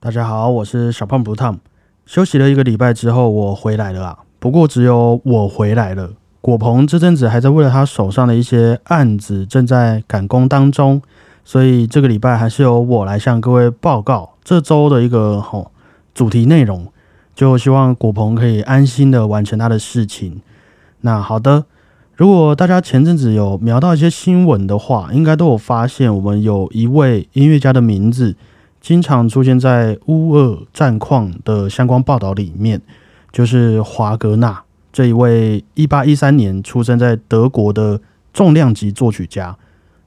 大家好，我是小胖不烫。休息了一个礼拜之后，我回来了啊。不过只有我回来了，果鹏这阵子还在为了他手上的一些案子正在赶工当中，所以这个礼拜还是由我来向各位报告这周的一个吼主题内容。就希望果鹏可以安心的完成他的事情。那好的，如果大家前阵子有瞄到一些新闻的话，应该都有发现我们有一位音乐家的名字。经常出现在乌俄战况的相关报道里面，就是华格纳这一位一八一三年出生在德国的重量级作曲家。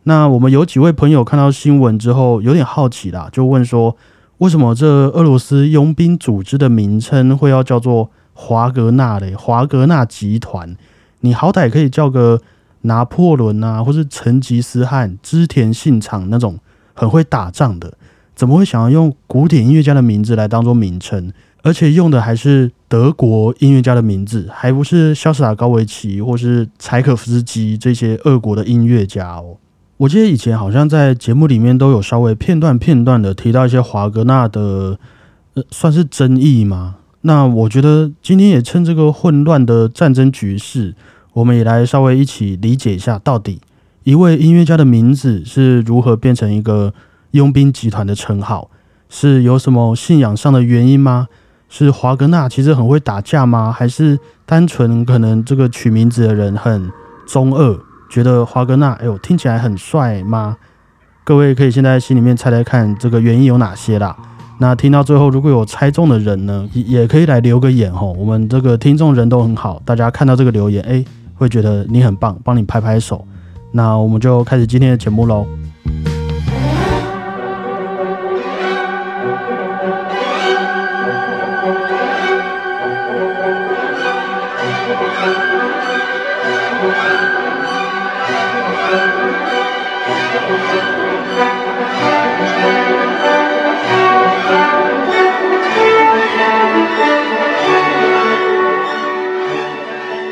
那我们有几位朋友看到新闻之后有点好奇啦，就问说：为什么这俄罗斯佣兵组织的名称会要叫做华格纳嘞？华格纳集团，你好歹可以叫个拿破仑啊，或是成吉思汗、织田信长那种很会打仗的。怎么会想要用古典音乐家的名字来当做名称，而且用的还是德国音乐家的名字，还不是肖斯塔高维奇或是柴可夫斯基这些俄国的音乐家哦？我记得以前好像在节目里面都有稍微片段片段的提到一些华格纳的，呃，算是争议吗？那我觉得今天也趁这个混乱的战争局势，我们也来稍微一起理解一下，到底一位音乐家的名字是如何变成一个。佣兵集团的称号是有什么信仰上的原因吗？是华格纳其实很会打架吗？还是单纯可能这个取名字的人很中二，觉得华格纳哎呦听起来很帅吗？各位可以现在心里面猜猜看，这个原因有哪些啦？那听到最后如果有猜中的人呢，也可以来留个言吼。我们这个听众人都很好，大家看到这个留言哎，会觉得你很棒，帮你拍拍手。那我们就开始今天的节目喽。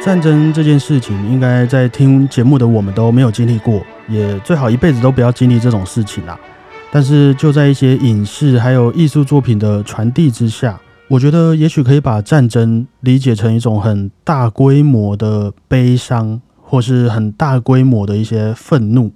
战争这件事情，应该在听节目的我们都没有经历过，也最好一辈子都不要经历这种事情啦。但是就在一些影视还有艺术作品的传递之下，我觉得也许可以把战争理解成一种很大规模的悲伤，或是很大规模的一些愤怒。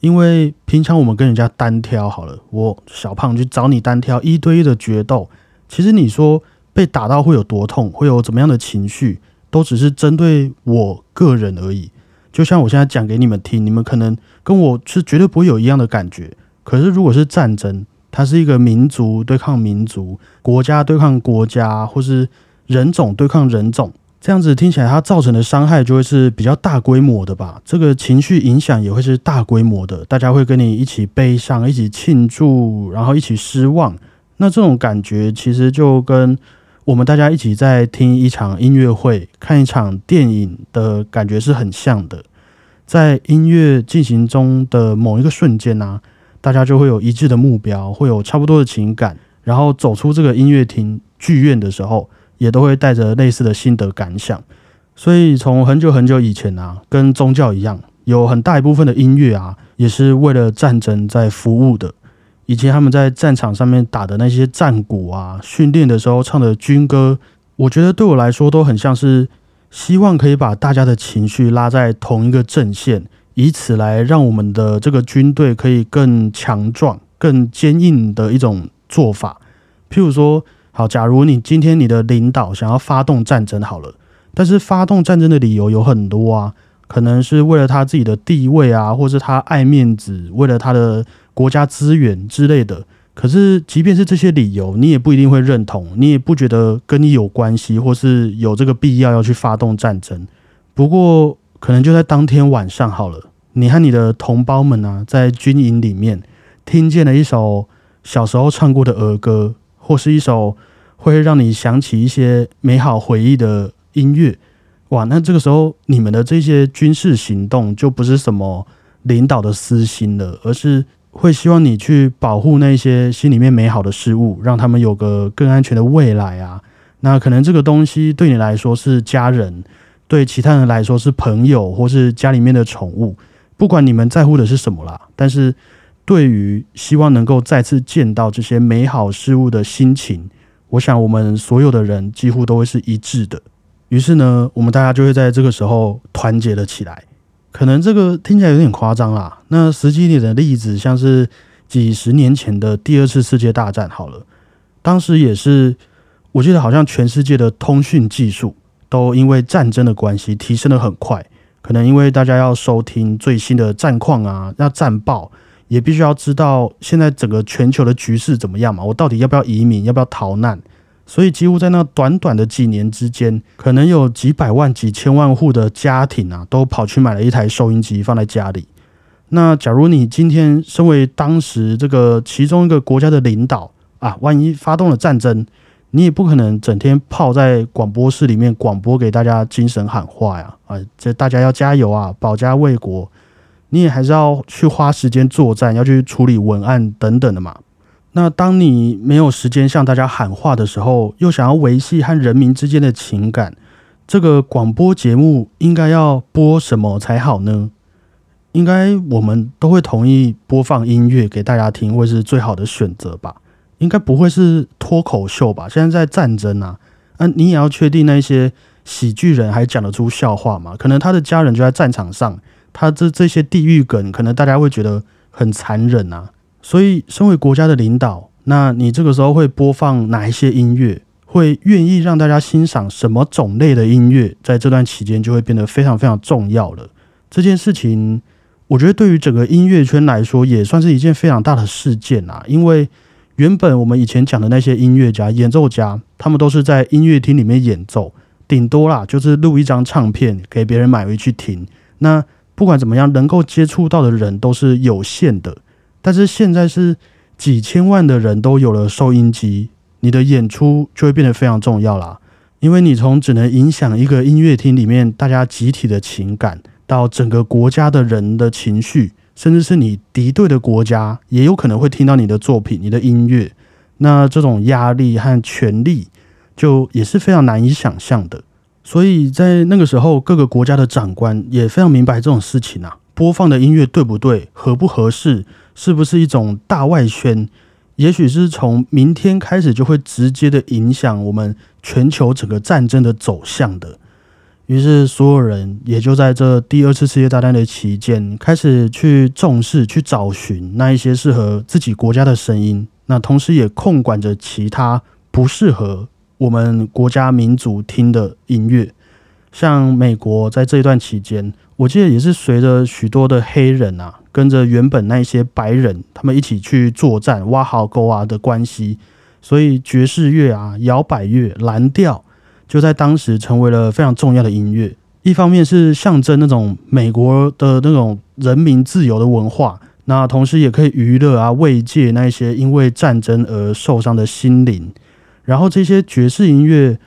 因为平常我们跟人家单挑好了，我小胖去找你单挑一对一的决斗，其实你说被打到会有多痛，会有怎么样的情绪？都只是针对我个人而已，就像我现在讲给你们听，你们可能跟我是绝对不会有一样的感觉。可是如果是战争，它是一个民族对抗民族、国家对抗国家，或是人种对抗人种，这样子听起来，它造成的伤害就会是比较大规模的吧？这个情绪影响也会是大规模的，大家会跟你一起悲伤、一起庆祝，然后一起失望。那这种感觉其实就跟……我们大家一起在听一场音乐会、看一场电影的感觉是很像的。在音乐进行中的某一个瞬间呢，大家就会有一致的目标，会有差不多的情感，然后走出这个音乐厅、剧院的时候，也都会带着类似的心得感想。所以，从很久很久以前啊，跟宗教一样，有很大一部分的音乐啊，也是为了战争在服务的。以前他们在战场上面打的那些战鼓啊，训练的时候唱的军歌，我觉得对我来说都很像是希望可以把大家的情绪拉在同一个阵线，以此来让我们的这个军队可以更强壮、更坚硬的一种做法。譬如说，好，假如你今天你的领导想要发动战争，好了，但是发动战争的理由有很多啊，可能是为了他自己的地位啊，或是他爱面子，为了他的。国家资源之类的，可是即便是这些理由，你也不一定会认同，你也不觉得跟你有关系，或是有这个必要要去发动战争。不过，可能就在当天晚上好了，你和你的同胞们啊，在军营里面听见了一首小时候唱过的儿歌，或是一首会让你想起一些美好回忆的音乐。哇，那这个时候你们的这些军事行动就不是什么领导的私心了，而是。会希望你去保护那些心里面美好的事物，让他们有个更安全的未来啊。那可能这个东西对你来说是家人，对其他人来说是朋友，或是家里面的宠物。不管你们在乎的是什么啦，但是对于希望能够再次见到这些美好事物的心情，我想我们所有的人几乎都会是一致的。于是呢，我们大家就会在这个时候团结了起来。可能这个听起来有点夸张啦。那实际点的例子，像是几十年前的第二次世界大战，好了，当时也是，我记得好像全世界的通讯技术都因为战争的关系提升的很快。可能因为大家要收听最新的战况啊，要战报，也必须要知道现在整个全球的局势怎么样嘛？我到底要不要移民，要不要逃难？所以几乎在那短短的几年之间，可能有几百万、几千万户的家庭啊，都跑去买了一台收音机放在家里。那假如你今天身为当时这个其中一个国家的领导啊，万一发动了战争，你也不可能整天泡在广播室里面广播给大家精神喊话呀！啊，这大家要加油啊，保家卫国。你也还是要去花时间作战，要去处理文案等等的嘛。那当你没有时间向大家喊话的时候，又想要维系和人民之间的情感，这个广播节目应该要播什么才好呢？应该我们都会同意播放音乐给大家听，会是最好的选择吧。应该不会是脱口秀吧？现在在战争啊，那，你也要确定那些喜剧人还讲得出笑话吗？可能他的家人就在战场上，他这这些地狱梗，可能大家会觉得很残忍啊。所以，身为国家的领导，那你这个时候会播放哪一些音乐？会愿意让大家欣赏什么种类的音乐？在这段期间就会变得非常非常重要了。这件事情，我觉得对于整个音乐圈来说，也算是一件非常大的事件啊，因为。原本我们以前讲的那些音乐家、演奏家，他们都是在音乐厅里面演奏，顶多啦就是录一张唱片给别人买回去听。那不管怎么样，能够接触到的人都是有限的。但是现在是几千万的人都有了收音机，你的演出就会变得非常重要啦。因为你从只能影响一个音乐厅里面大家集体的情感，到整个国家的人的情绪。甚至是你敌对的国家也有可能会听到你的作品、你的音乐，那这种压力和权力就也是非常难以想象的。所以在那个时候，各个国家的长官也非常明白这种事情啊，播放的音乐对不对、合不合适，是不是一种大外宣，也许是从明天开始就会直接的影响我们全球整个战争的走向的。于是，所有人也就在这第二次世界大战的期间，开始去重视、去找寻那一些适合自己国家的声音。那同时也控管着其他不适合我们国家民族听的音乐。像美国在这一段期间，我记得也是随着许多的黑人啊，跟着原本那些白人，他们一起去作战、挖壕沟啊的关系，所以爵士乐啊、摇摆乐、蓝调。就在当时成为了非常重要的音乐，一方面是象征那种美国的那种人民自由的文化，那同时也可以娱乐啊慰藉那些因为战争而受伤的心灵。然后这些爵士音乐，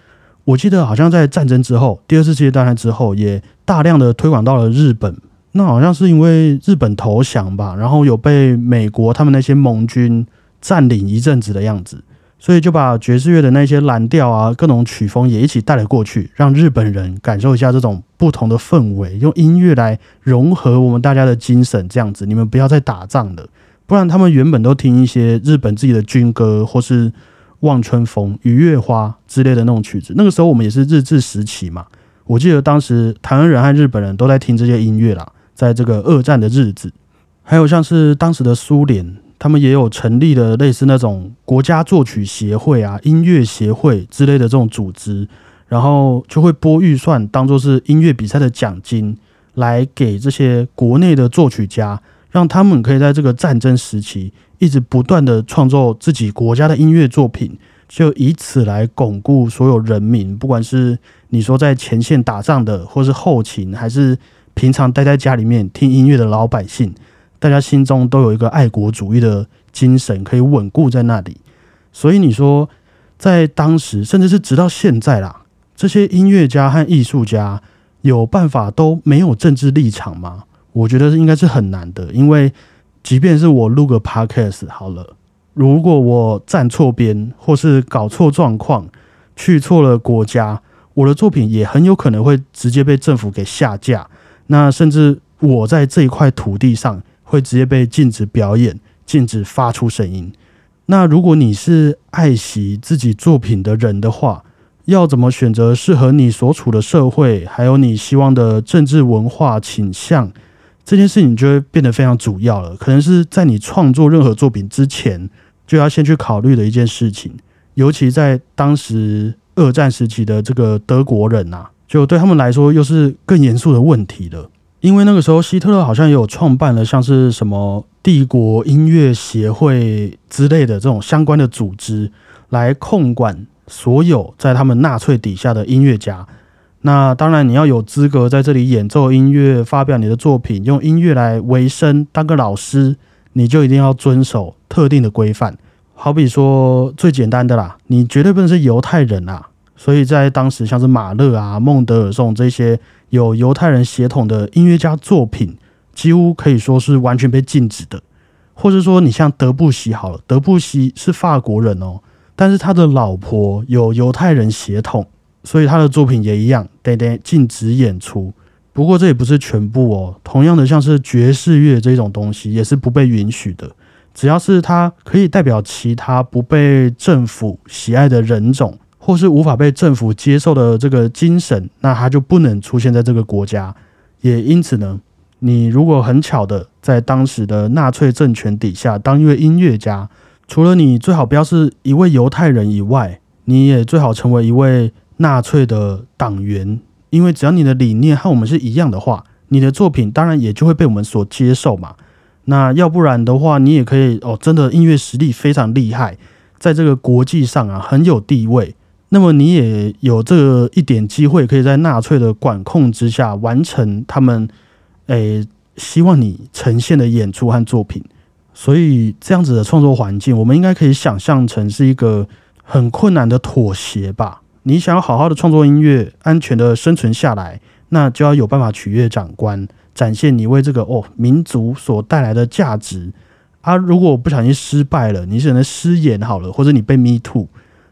我记得好像在战争之后，第二次世界大战之后，也大量的推广到了日本。那好像是因为日本投降吧，然后有被美国他们那些盟军占领一阵子的样子。所以就把爵士乐的那些蓝调啊，各种曲风也一起带了过去，让日本人感受一下这种不同的氛围，用音乐来融合我们大家的精神。这样子，你们不要再打仗了，不然他们原本都听一些日本自己的军歌，或是《望春风》《雨月花》之类的那种曲子。那个时候我们也是日治时期嘛，我记得当时台湾人和日本人都在听这些音乐啦，在这个二战的日子，还有像是当时的苏联。他们也有成立的类似那种国家作曲协会啊、音乐协会之类的这种组织，然后就会拨预算当做是音乐比赛的奖金，来给这些国内的作曲家，让他们可以在这个战争时期一直不断的创作自己国家的音乐作品，就以此来巩固所有人民，不管是你说在前线打仗的，或是后勤，还是平常待在家里面听音乐的老百姓。大家心中都有一个爱国主义的精神，可以稳固在那里。所以你说，在当时，甚至是直到现在啦，这些音乐家和艺术家有办法都没有政治立场吗？我觉得应该是很难的。因为，即便是我录个 podcast 好了，如果我站错边，或是搞错状况，去错了国家，我的作品也很有可能会直接被政府给下架。那甚至我在这一块土地上。会直接被禁止表演，禁止发出声音。那如果你是爱惜自己作品的人的话，要怎么选择适合你所处的社会，还有你希望的政治文化倾向，这件事情就会变得非常主要了。可能是在你创作任何作品之前，就要先去考虑的一件事情。尤其在当时二战时期的这个德国人呐，就对他们来说又是更严肃的问题了。因为那个时候希特勒好像也有创办了像是什么帝国音乐协会之类的这种相关的组织，来控管。所有在他们纳粹底下的音乐家，那当然你要有资格在这里演奏音乐、发表你的作品、用音乐来维生、当个老师，你就一定要遵守特定的规范。好比说最简单的啦，你绝对不能是犹太人啊！所以在当时，像是马勒啊、孟德尔颂这些有犹太人血统的音乐家作品，几乎可以说是完全被禁止的。或者说，你像德布西好了，德布西是法国人哦。但是他的老婆有犹太人血统，所以他的作品也一样，得得禁止演出。不过这也不是全部哦，同样的像是爵士乐这种东西也是不被允许的。只要是他可以代表其他不被政府喜爱的人种，或是无法被政府接受的这个精神，那他就不能出现在这个国家。也因此呢，你如果很巧的在当时的纳粹政权底下当一位音乐家。除了你最好不要是一位犹太人以外，你也最好成为一位纳粹的党员，因为只要你的理念和我们是一样的话，你的作品当然也就会被我们所接受嘛。那要不然的话，你也可以哦，真的音乐实力非常厉害，在这个国际上啊很有地位，那么你也有这一点机会，可以在纳粹的管控之下完成他们诶希望你呈现的演出和作品。所以这样子的创作环境，我们应该可以想象成是一个很困难的妥协吧。你想要好好的创作音乐，安全的生存下来，那就要有办法取悦长官，展现你为这个哦民族所带来的价值。啊，如果我不小心失败了，你只能失言好了，或者你被 me too，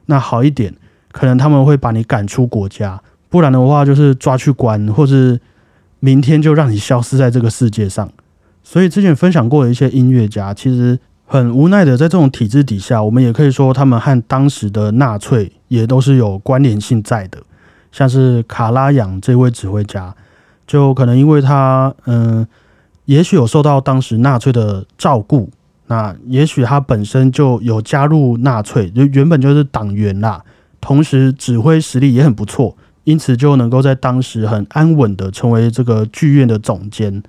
那好一点，可能他们会把你赶出国家，不然的话就是抓去关，或是明天就让你消失在这个世界上。所以之前分享过的一些音乐家，其实很无奈的，在这种体制底下，我们也可以说他们和当时的纳粹也都是有关联性在的。像是卡拉扬这位指挥家，就可能因为他，嗯，也许有受到当时纳粹的照顾，那也许他本身就有加入纳粹，就原本就是党员啦，同时指挥实力也很不错，因此就能够在当时很安稳的成为这个剧院的总监。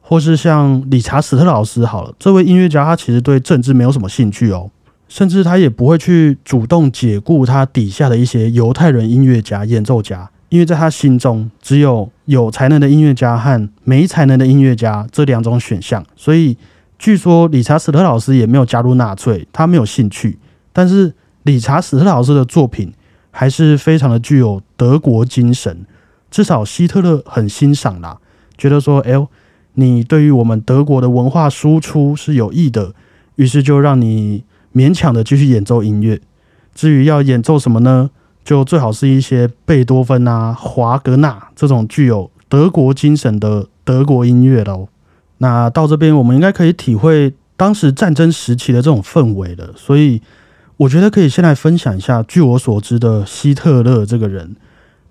或是像理查·史特老师好了，这位音乐家他其实对政治没有什么兴趣哦，甚至他也不会去主动解雇他底下的一些犹太人音乐家、演奏家，因为在他心中只有有才能的音乐家和没才能的音乐家这两种选项。所以据说理查·史特老师也没有加入纳粹，他没有兴趣。但是理查·史特老师的作品还是非常的具有德国精神，至少希特勒很欣赏啦，觉得说，哎。你对于我们德国的文化输出是有益的，于是就让你勉强的继续演奏音乐。至于要演奏什么呢？就最好是一些贝多芬啊、华格纳这种具有德国精神的德国音乐喽。那到这边，我们应该可以体会当时战争时期的这种氛围了。所以，我觉得可以先来分享一下，据我所知的希特勒这个人。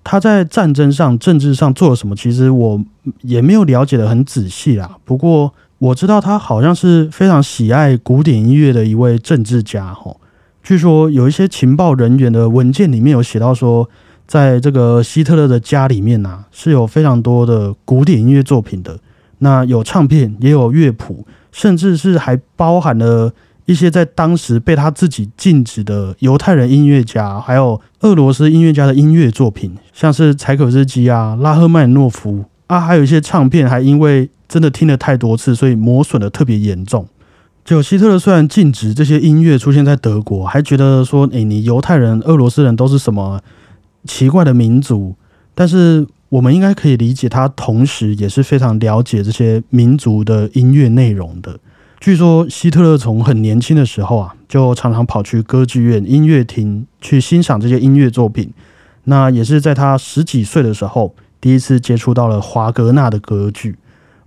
他在战争上、政治上做了什么？其实我也没有了解的很仔细啦。不过我知道他好像是非常喜爱古典音乐的一位政治家。吼，据说有一些情报人员的文件里面有写到说，在这个希特勒的家里面呐，是有非常多的古典音乐作品的。那有唱片，也有乐谱，甚至是还包含了。一些在当时被他自己禁止的犹太人音乐家，还有俄罗斯音乐家的音乐作品，像是柴可夫斯基啊、拉赫曼诺夫啊，还有一些唱片，还因为真的听了太多次，所以磨损的特别严重。就希特勒虽然禁止这些音乐出现在德国，还觉得说，诶，你犹太人、俄罗斯人都是什么奇怪的民族，但是我们应该可以理解，他同时也是非常了解这些民族的音乐内容的。据说希特勒从很年轻的时候啊，就常常跑去歌剧院、音乐厅去欣赏这些音乐作品。那也是在他十几岁的时候，第一次接触到了华格纳的歌剧。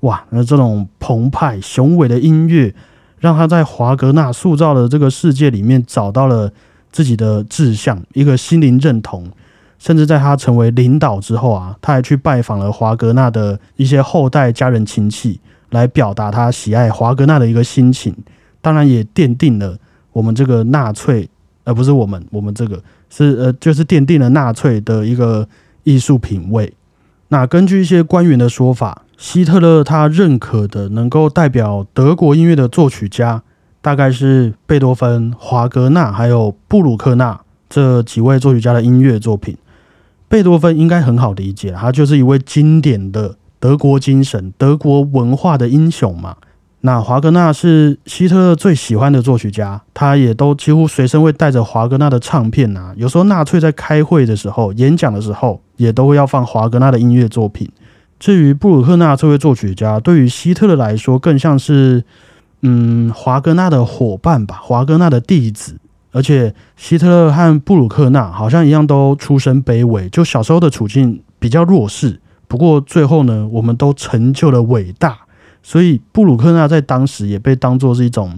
哇，那这种澎湃雄伟的音乐，让他在华格纳塑造的这个世界里面找到了自己的志向，一个心灵认同。甚至在他成为领导之后啊，他还去拜访了华格纳的一些后代家人亲戚，来表达他喜爱华格纳的一个心情。当然，也奠定了我们这个纳粹，而不是我们，我们这个是呃，就是奠定了纳粹的一个艺术品味。那根据一些官员的说法，希特勒他认可的能够代表德国音乐的作曲家，大概是贝多芬、华格纳还有布鲁克纳这几位作曲家的音乐作品。贝多芬应该很好理解，他就是一位经典的德国精神、德国文化的英雄嘛。那华格纳是希特勒最喜欢的作曲家，他也都几乎随身会带着华格纳的唱片啊。有时候纳粹在开会的时候、演讲的时候，也都会要放华格纳的音乐作品。至于布鲁克纳这位作曲家，对于希特勒来说，更像是嗯华格纳的伙伴吧，华格纳的弟子。而且希特勒和布鲁克纳好像一样，都出身卑微，就小时候的处境比较弱势。不过最后呢，我们都成就了伟大。所以布鲁克纳在当时也被当作是一种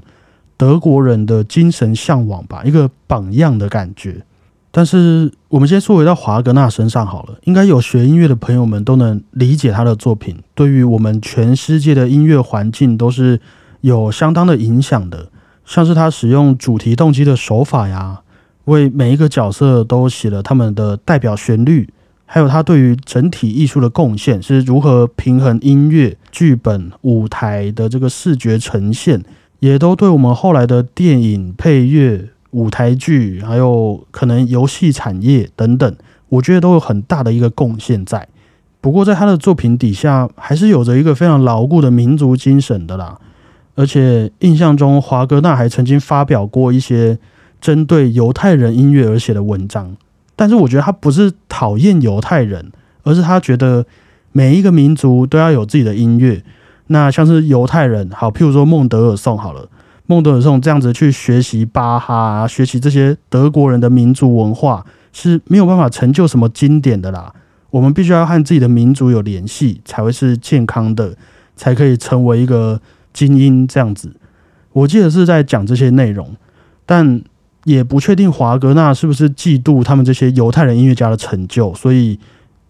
德国人的精神向往吧，一个榜样的感觉。但是我们先说回到华格纳身上好了，应该有学音乐的朋友们都能理解他的作品，对于我们全世界的音乐环境都是有相当的影响的。像是他使用主题动机的手法呀，为每一个角色都写了他们的代表旋律，还有他对于整体艺术的贡献是如何平衡音乐、剧本、舞台的这个视觉呈现，也都对我们后来的电影配乐、舞台剧，还有可能游戏产业等等，我觉得都有很大的一个贡献在。不过在他的作品底下，还是有着一个非常牢固的民族精神的啦。而且印象中，华格纳还曾经发表过一些针对犹太人音乐而写的文章。但是我觉得他不是讨厌犹太人，而是他觉得每一个民族都要有自己的音乐。那像是犹太人，好，譬如说孟德尔颂好了，孟德尔颂这样子去学习巴哈，学习这些德国人的民族文化是没有办法成就什么经典的啦。我们必须要和自己的民族有联系，才会是健康的，才可以成为一个。精英这样子，我记得是在讲这些内容，但也不确定华格纳是不是嫉妒他们这些犹太人音乐家的成就，所以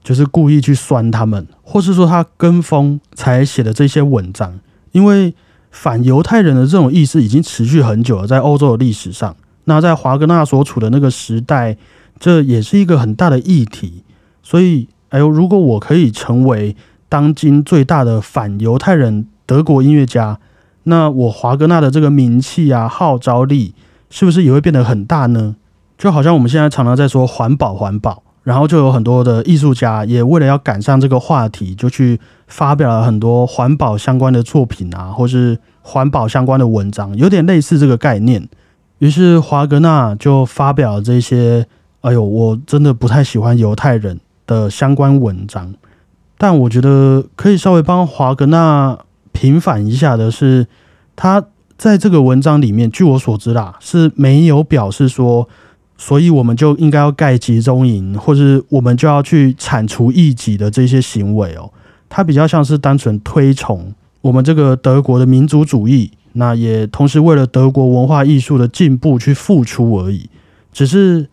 就是故意去酸他们，或是说他跟风才写的这些文章。因为反犹太人的这种意识已经持续很久了，在欧洲的历史上，那在华格纳所处的那个时代，这也是一个很大的议题。所以，哎呦，如果我可以成为当今最大的反犹太人。德国音乐家，那我华格纳的这个名气啊、号召力，是不是也会变得很大呢？就好像我们现在常常在说环保，环保，然后就有很多的艺术家也为了要赶上这个话题，就去发表了很多环保相关的作品啊，或是环保相关的文章，有点类似这个概念。于是华格纳就发表这些，哎呦，我真的不太喜欢犹太人的相关文章，但我觉得可以稍微帮华格纳。平反一下的是，他在这个文章里面，据我所知啦，是没有表示说，所以我们就应该要盖集中营，或是我们就要去铲除异己的这些行为哦。它比较像是单纯推崇我们这个德国的民族主义，那也同时为了德国文化艺术的进步去付出而已。只是，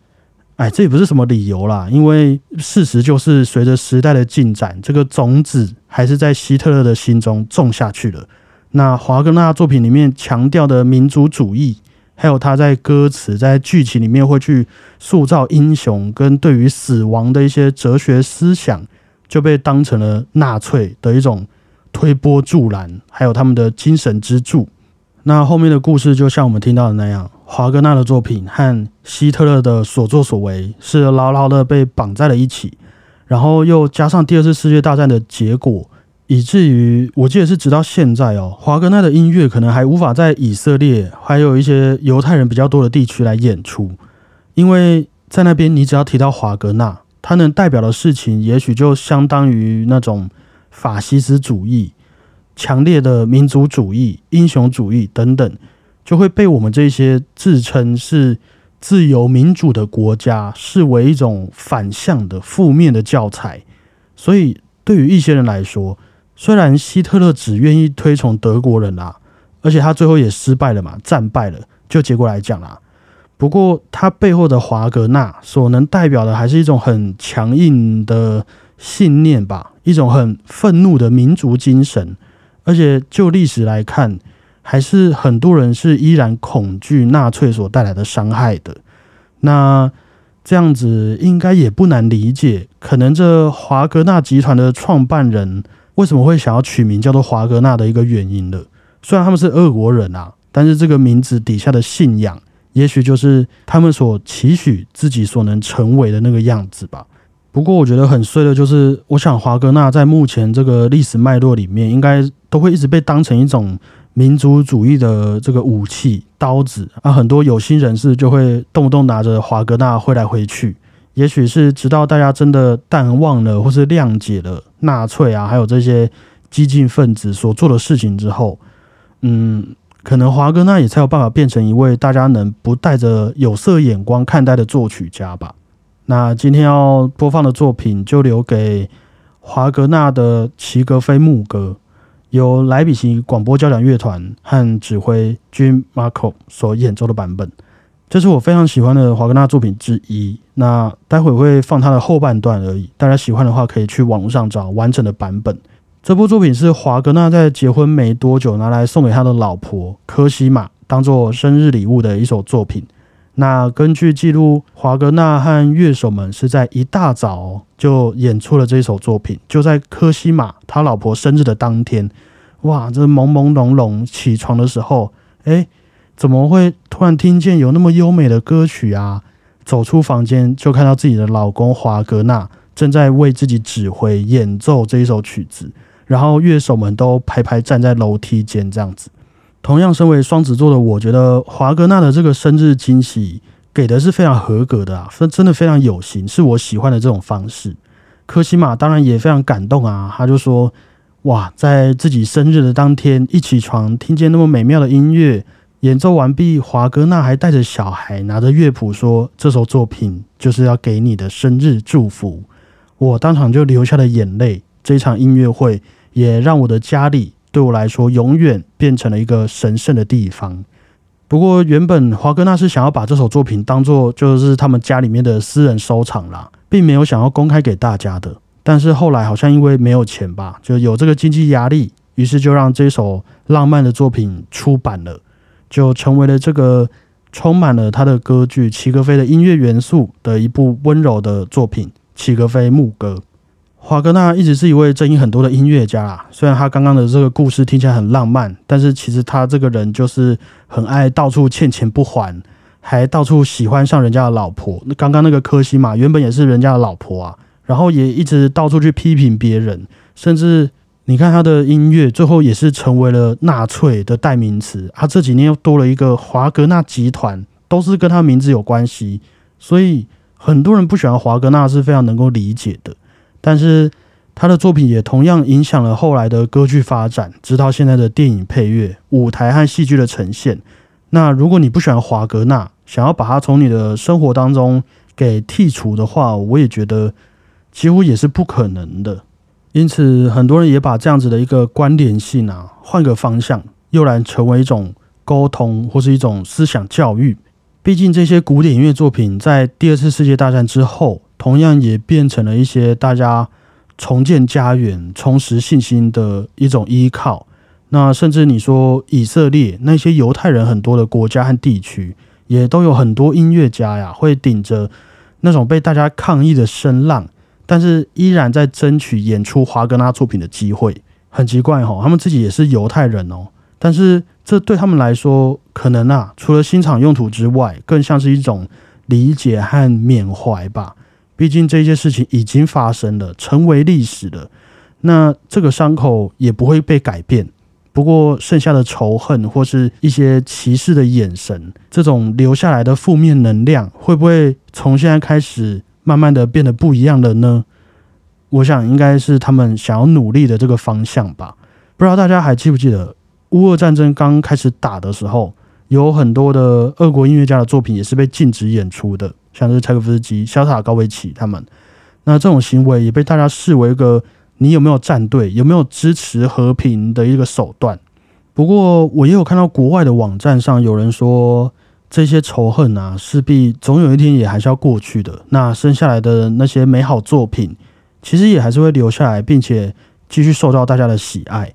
哎，这也不是什么理由啦，因为事实就是随着时代的进展，这个种子。还是在希特勒的心中种下去了。那华格纳作品里面强调的民族主义，还有他在歌词、在剧情里面会去塑造英雄跟对于死亡的一些哲学思想，就被当成了纳粹的一种推波助澜，还有他们的精神支柱。那后面的故事就像我们听到的那样，华格纳的作品和希特勒的所作所为是牢牢的被绑在了一起。然后又加上第二次世界大战的结果，以至于我记得是直到现在哦，华格纳的音乐可能还无法在以色列还有一些犹太人比较多的地区来演出，因为在那边你只要提到华格纳，他能代表的事情也许就相当于那种法西斯主义、强烈的民族主义、英雄主义等等，就会被我们这些自称是。自由民主的国家视为一种反向的负面的教材，所以对于一些人来说，虽然希特勒只愿意推崇德国人啊，而且他最后也失败了嘛，战败了。就结果来讲啦，不过他背后的华格纳所能代表的还是一种很强硬的信念吧，一种很愤怒的民族精神。而且就历史来看，还是很多人是依然恐惧纳粹所带来的伤害的。那这样子应该也不难理解，可能这华格纳集团的创办人为什么会想要取名叫做华格纳的一个原因了。虽然他们是俄国人啊。但是这个名字底下的信仰，也许就是他们所期许自己所能成为的那个样子吧。不过我觉得很衰的就是，我想华格纳在目前这个历史脉络里面，应该都会一直被当成一种民族主义的这个武器刀子啊。很多有心人士就会动不动拿着华格纳挥来挥去。也许是直到大家真的淡忘了或是谅解了纳粹啊，还有这些激进分子所做的事情之后，嗯。可能华哥那也才有办法变成一位大家能不带着有色眼光看待的作曲家吧。那今天要播放的作品就留给华格纳的《齐格菲牧歌》，由莱比锡广播交响乐团和指挥 Jim Marco 所演奏的版本。这是我非常喜欢的华格纳作品之一。那待会会放他的后半段而已，大家喜欢的话可以去网络上找完整的版本。这部作品是华格纳在结婚没多久拿来送给他的老婆科西玛当做生日礼物的一首作品。那根据记录，华格纳和乐手们是在一大早就演出了这首作品，就在科西玛他老婆生日的当天。哇，这朦朦胧胧起床的时候，哎，怎么会突然听见有那么优美的歌曲啊？走出房间就看到自己的老公华格纳正在为自己指挥演奏这一首曲子。然后乐手们都排排站在楼梯间，这样子。同样，身为双子座的我，觉得华格纳的这个生日惊喜给的是非常合格的啊，真真的非常有型，是我喜欢的这种方式。科西玛当然也非常感动啊，他就说：“哇，在自己生日的当天，一起床听见那么美妙的音乐演奏完毕，华格纳还带着小孩拿着乐谱说，这首作品就是要给你的生日祝福。”我当场就流下了眼泪。这场音乐会。也让我的家里对我来说永远变成了一个神圣的地方。不过，原本华格纳是想要把这首作品当做就是他们家里面的私人收藏啦，并没有想要公开给大家的。但是后来好像因为没有钱吧，就有这个经济压力，于是就让这首浪漫的作品出版了，就成为了这个充满了他的歌剧《齐格飞》的音乐元素的一部温柔的作品《齐格飞牧歌》。华格纳一直是一位争议很多的音乐家啦。虽然他刚刚的这个故事听起来很浪漫，但是其实他这个人就是很爱到处欠钱不还，还到处喜欢上人家的老婆。那刚刚那个科西玛原本也是人家的老婆啊，然后也一直到处去批评别人，甚至你看他的音乐最后也是成为了纳粹的代名词。他这几年又多了一个华格纳集团，都是跟他名字有关系，所以很多人不喜欢华格纳是非常能够理解的。但是他的作品也同样影响了后来的歌剧发展，直到现在的电影配乐、舞台和戏剧的呈现。那如果你不喜欢华格纳，想要把它从你的生活当中给剔除的话，我也觉得几乎也是不可能的。因此，很多人也把这样子的一个关联性啊，换个方向，又来成为一种沟通或是一种思想教育。毕竟这些古典音乐作品在第二次世界大战之后。同样也变成了一些大家重建家园、重拾信心的一种依靠。那甚至你说以色列那些犹太人很多的国家和地区，也都有很多音乐家呀，会顶着那种被大家抗议的声浪，但是依然在争取演出华格纳作品的机会。很奇怪哈，他们自己也是犹太人哦，但是这对他们来说，可能啊，除了欣赏用途之外，更像是一种理解和缅怀吧。毕竟这些事情已经发生了，成为历史了，那这个伤口也不会被改变。不过剩下的仇恨或是一些歧视的眼神，这种留下来的负面能量，会不会从现在开始慢慢的变得不一样了呢？我想应该是他们想要努力的这个方向吧。不知道大家还记不记得乌俄战争刚开始打的时候，有很多的俄国音乐家的作品也是被禁止演出的。像是柴可夫斯基、肖塔高维奇他们，那这种行为也被大家视为一个你有没有站队、有没有支持和平的一个手段。不过我也有看到国外的网站上有人说，这些仇恨啊，势必总有一天也还是要过去的。那剩下来的那些美好作品，其实也还是会留下来，并且继续受到大家的喜爱。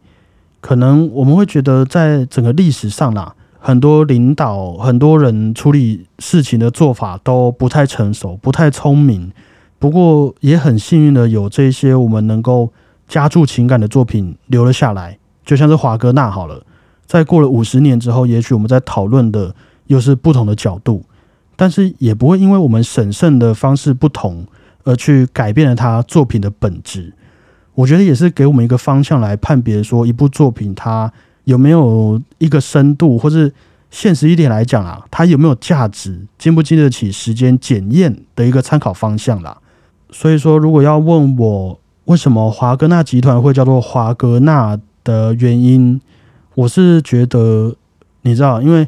可能我们会觉得，在整个历史上啦，很多领导、很多人处理事情的做法都不太成熟、不太聪明。不过也很幸运的，有这些我们能够加注情感的作品留了下来。就像是华格纳好了，在过了五十年之后，也许我们在讨论的又是不同的角度，但是也不会因为我们审慎的方式不同而去改变了他作品的本质。我觉得也是给我们一个方向来判别，说一部作品它有没有一个深度，或是现实一点来讲啊，它有没有价值，经不经得起时间检验的一个参考方向啦。所以说，如果要问我为什么华格纳集团会叫做华格纳的原因，我是觉得，你知道，因为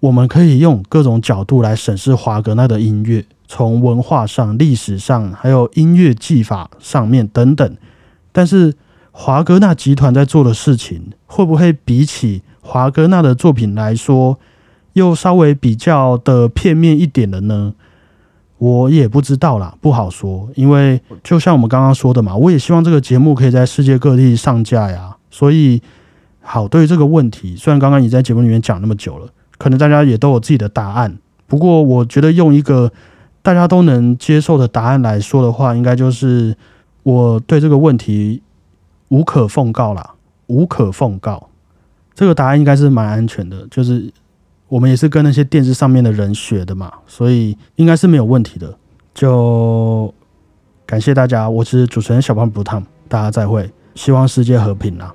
我们可以用各种角度来审视华格纳的音乐，从文化上、历史上，还有音乐技法上面等等。但是华格纳集团在做的事情，会不会比起华格纳的作品来说，又稍微比较的片面一点的呢？我也不知道啦，不好说。因为就像我们刚刚说的嘛，我也希望这个节目可以在世界各地上架呀。所以，好，对于这个问题，虽然刚刚你在节目里面讲那么久了，可能大家也都有自己的答案。不过，我觉得用一个大家都能接受的答案来说的话，应该就是。我对这个问题无可奉告啦，无可奉告。这个答案应该是蛮安全的，就是我们也是跟那些电视上面的人学的嘛，所以应该是没有问题的。就感谢大家，我是主持人小胖不烫，大家再会，希望世界和平啦。